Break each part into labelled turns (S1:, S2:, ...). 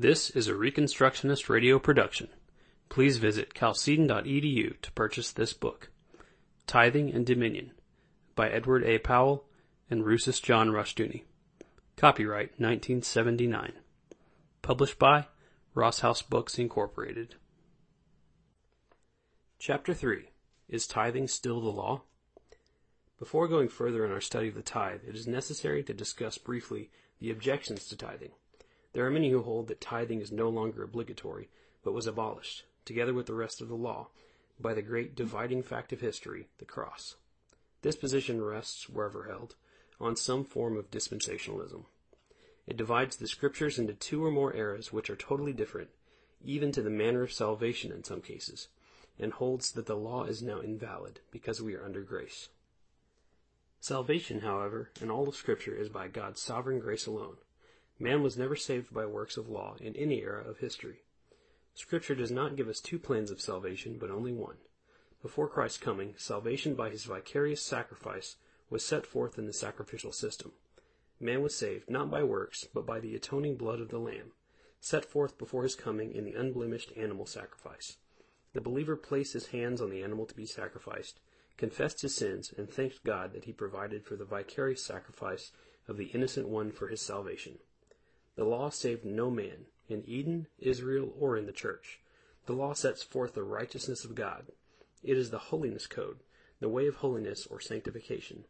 S1: This is a Reconstructionist radio production. Please visit chalcedon.edu to purchase this book. Tithing and Dominion by Edward A. Powell and Rousas John Rushdoony. Copyright 1979. Published by Ross House Books Incorporated. Chapter 3 Is Tithing Still the Law? Before going further in our study of the tithe, it is necessary to discuss briefly the objections to tithing. There are many who hold that tithing is no longer obligatory, but was abolished, together with the rest of the law, by the great dividing fact of history, the cross. This position rests, wherever held, on some form of dispensationalism. It divides the scriptures into two or more eras which are totally different, even to the manner of salvation in some cases, and holds that the law is now invalid because we are under grace. Salvation, however, in all of scripture is by God's sovereign grace alone. Man was never saved by works of law in any era of history. Scripture does not give us two plans of salvation, but only one. Before Christ's coming, salvation by his vicarious sacrifice was set forth in the sacrificial system. Man was saved not by works, but by the atoning blood of the Lamb, set forth before his coming in the unblemished animal sacrifice. The believer placed his hands on the animal to be sacrificed, confessed his sins, and thanked God that he provided for the vicarious sacrifice of the innocent one for his salvation. The law saved no man, in Eden, Israel, or in the church. The law sets forth the righteousness of God. It is the holiness code, the way of holiness or sanctification.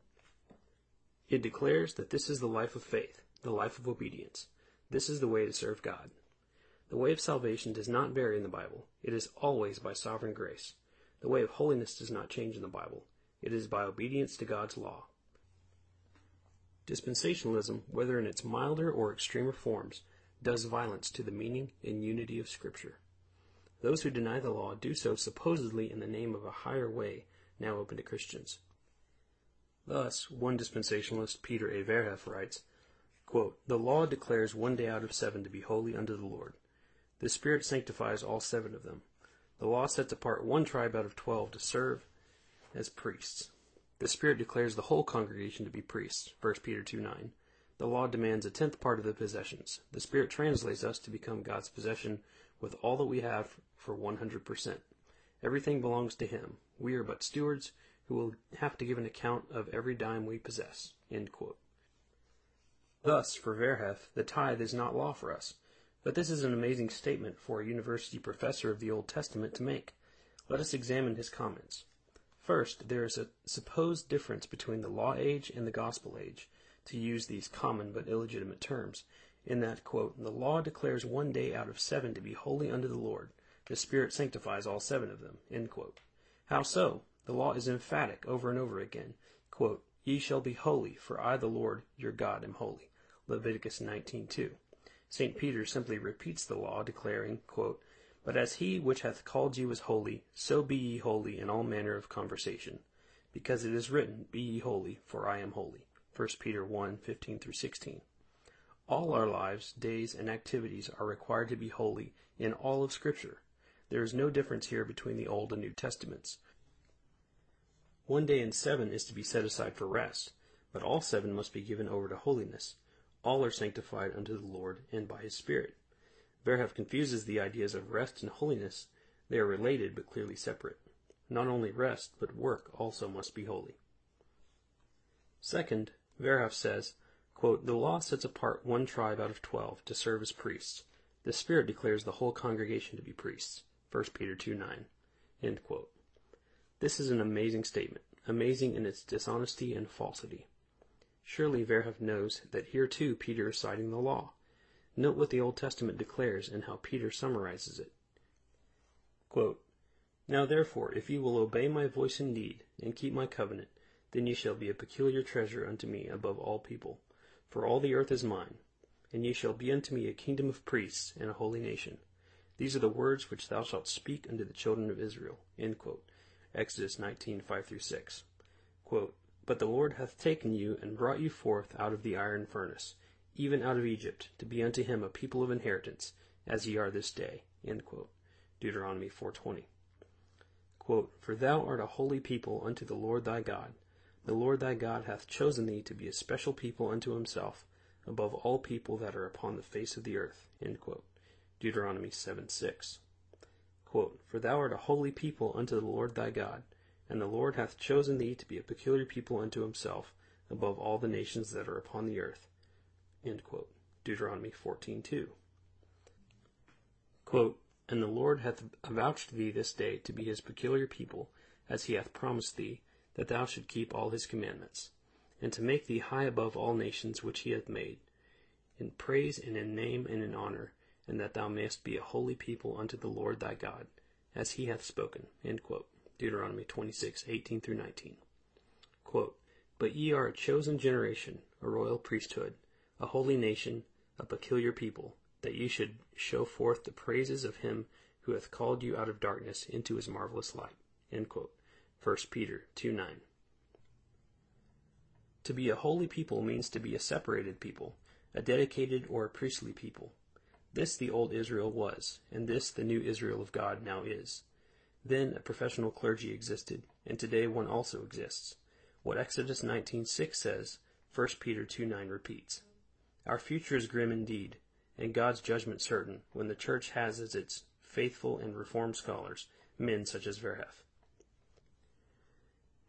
S1: It declares that this is the life of faith, the life of obedience. This is the way to serve God. The way of salvation does not vary in the Bible. It is always by sovereign grace. The way of holiness does not change in the Bible. It is by obedience to God's law. Dispensationalism, whether in its milder or extremer forms, does violence to the meaning and unity of Scripture. Those who deny the law do so supposedly in the name of a higher way now open to Christians. Thus, one dispensationalist, Peter A. Verhoef, writes, quote, The law declares one day out of seven to be holy unto the Lord. The Spirit sanctifies all seven of them. The law sets apart one tribe out of twelve to serve as priests. The Spirit declares the whole congregation to be priests. 1 Peter 2 9. The law demands a tenth part of the possessions. The Spirit translates us to become God's possession with all that we have for 100%. Everything belongs to Him. We are but stewards who will have to give an account of every dime we possess. Thus, for Verhoef, the tithe is not law for us. But this is an amazing statement for a university professor of the Old Testament to make. Let us examine his comments. First, there is a supposed difference between the law age and the gospel age, to use these common but illegitimate terms, in that, quote, the law declares one day out of seven to be holy unto the Lord. The Spirit sanctifies all seven of them. How so? The law is emphatic over and over again. Quote, Ye shall be holy, for I, the Lord your God, am holy. Leviticus 19:2. St. Peter simply repeats the law, declaring, quote, but as he which hath called you is holy, so be ye holy in all manner of conversation. Because it is written, Be ye holy, for I am holy. 1 Peter 1, 15 through 16. All our lives, days, and activities are required to be holy in all of Scripture. There is no difference here between the Old and New Testaments. One day in seven is to be set aside for rest, but all seven must be given over to holiness. All are sanctified unto the Lord and by His Spirit. Verhoef confuses the ideas of rest and holiness. They are related but clearly separate. Not only rest, but work also must be holy. Second, Verhoef says, quote, The law sets apart one tribe out of twelve to serve as priests. The Spirit declares the whole congregation to be priests. 1 Peter 2 9. End quote. This is an amazing statement, amazing in its dishonesty and falsity. Surely Verhoef knows that here too Peter is citing the law. Note what the Old Testament declares and how Peter summarizes it. Quote, now therefore, if ye will obey my voice indeed, and keep my covenant, then ye shall be a peculiar treasure unto me above all people. For all the earth is mine, and ye shall be unto me a kingdom of priests and a holy nation. These are the words which thou shalt speak unto the children of Israel. Exodus 19, 5 through 6. Quote, but the Lord hath taken you and brought you forth out of the iron furnace, even out of Egypt, to be unto him a people of inheritance, as ye are this day. Deuteronomy 4.20 Quote, For thou art a holy people unto the Lord thy God. The Lord thy God hath chosen thee to be a special people unto himself, above all people that are upon the face of the earth. Deuteronomy 7 6. Quote, For thou art a holy people unto the Lord thy God, and the Lord hath chosen thee to be a peculiar people unto himself above all the nations that are upon the earth. Deuteronomy 14:2. Quote, And the Lord hath avouched thee this day to be his peculiar people, as he hath promised thee, that thou should keep all his commandments, and to make thee high above all nations which he hath made, in praise and in name and in honor, and that thou mayest be a holy people unto the Lord thy God, as he hath spoken. Deuteronomy 26, 18 through 19. Quote, but ye are a chosen generation, a royal priesthood, a holy nation, a peculiar people, that ye should show forth the praises of him who hath called you out of darkness into his marvelous light. 1 Peter 2 9. To be a holy people means to be a separated people, a dedicated or a priestly people. This the old Israel was, and this the new Israel of God now is. Then a professional clergy existed, and today one also exists. What Exodus 19:6 says, 1 Peter 2:9 repeats. Our future is grim indeed, and God's judgment certain, when the church has as its faithful and reformed scholars men such as Verhoef.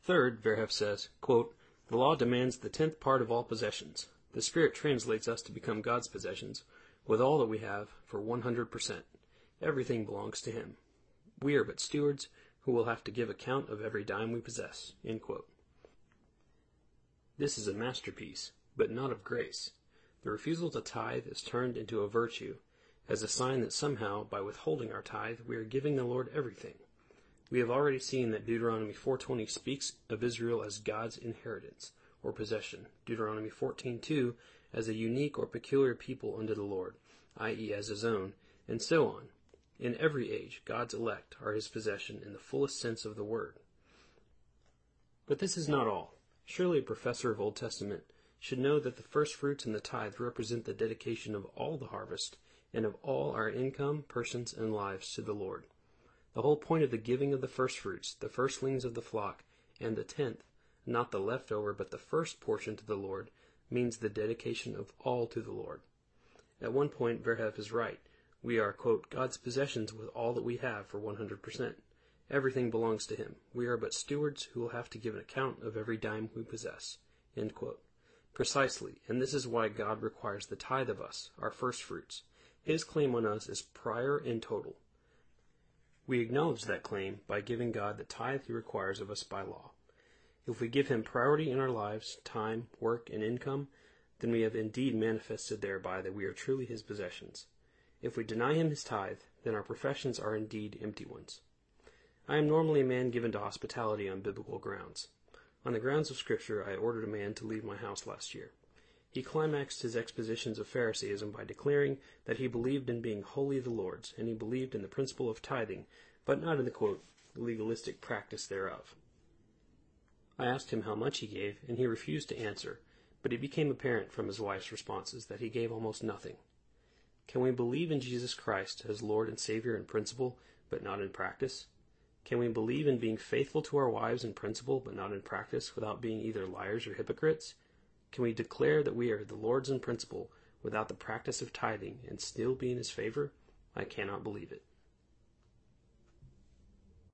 S1: Third, Verhoef says, quote, The law demands the tenth part of all possessions. The Spirit translates us to become God's possessions, with all that we have, for 100%. Everything belongs to Him. We are but stewards who will have to give account of every dime we possess. This is a masterpiece, but not of grace. The refusal to tithe is turned into a virtue, as a sign that somehow, by withholding our tithe, we are giving the Lord everything. We have already seen that Deuteronomy 4:20 speaks of Israel as God's inheritance or possession. Deuteronomy 14:2 as a unique or peculiar people unto the Lord, i.e., as his own, and so on. In every age, God's elect are his possession in the fullest sense of the word. But this is not all. Surely a professor of Old Testament should know that the first fruits and the tithe represent the dedication of all the harvest and of all our income, persons, and lives to the Lord. The whole point of the giving of the first fruits, the firstlings of the flock, and the tenth, not the leftover, but the first portion to the Lord, means the dedication of all to the Lord. At one point, Verhoef is right. We are, quote, God's possessions with all that we have for 100%. Everything belongs to Him. We are but stewards who will have to give an account of every dime we possess. Precisely, and this is why God requires the tithe of us, our first fruits. His claim on us is prior and total. We acknowledge that claim by giving God the tithe he requires of us by law. If we give him priority in our lives, time, work, and income, then we have indeed manifested thereby that we are truly his possessions. If we deny him his tithe, then our professions are indeed empty ones. I am normally a man given to hospitality on biblical grounds. On the grounds of Scripture, I ordered a man to leave my house last year. He climaxed his expositions of Pharisaism by declaring that he believed in being wholly the Lord's, and he believed in the principle of tithing, but not in the quote, legalistic practice thereof. I asked him how much he gave, and he refused to answer, but it became apparent from his wife's responses that he gave almost nothing. Can we believe in Jesus Christ as Lord and Savior in principle, but not in practice? Can we believe in being faithful to our wives in principle, but not in practice, without being either liars or hypocrites? Can we declare that we are the Lord's in principle without the practice of tithing and still be in his favor? I cannot believe it.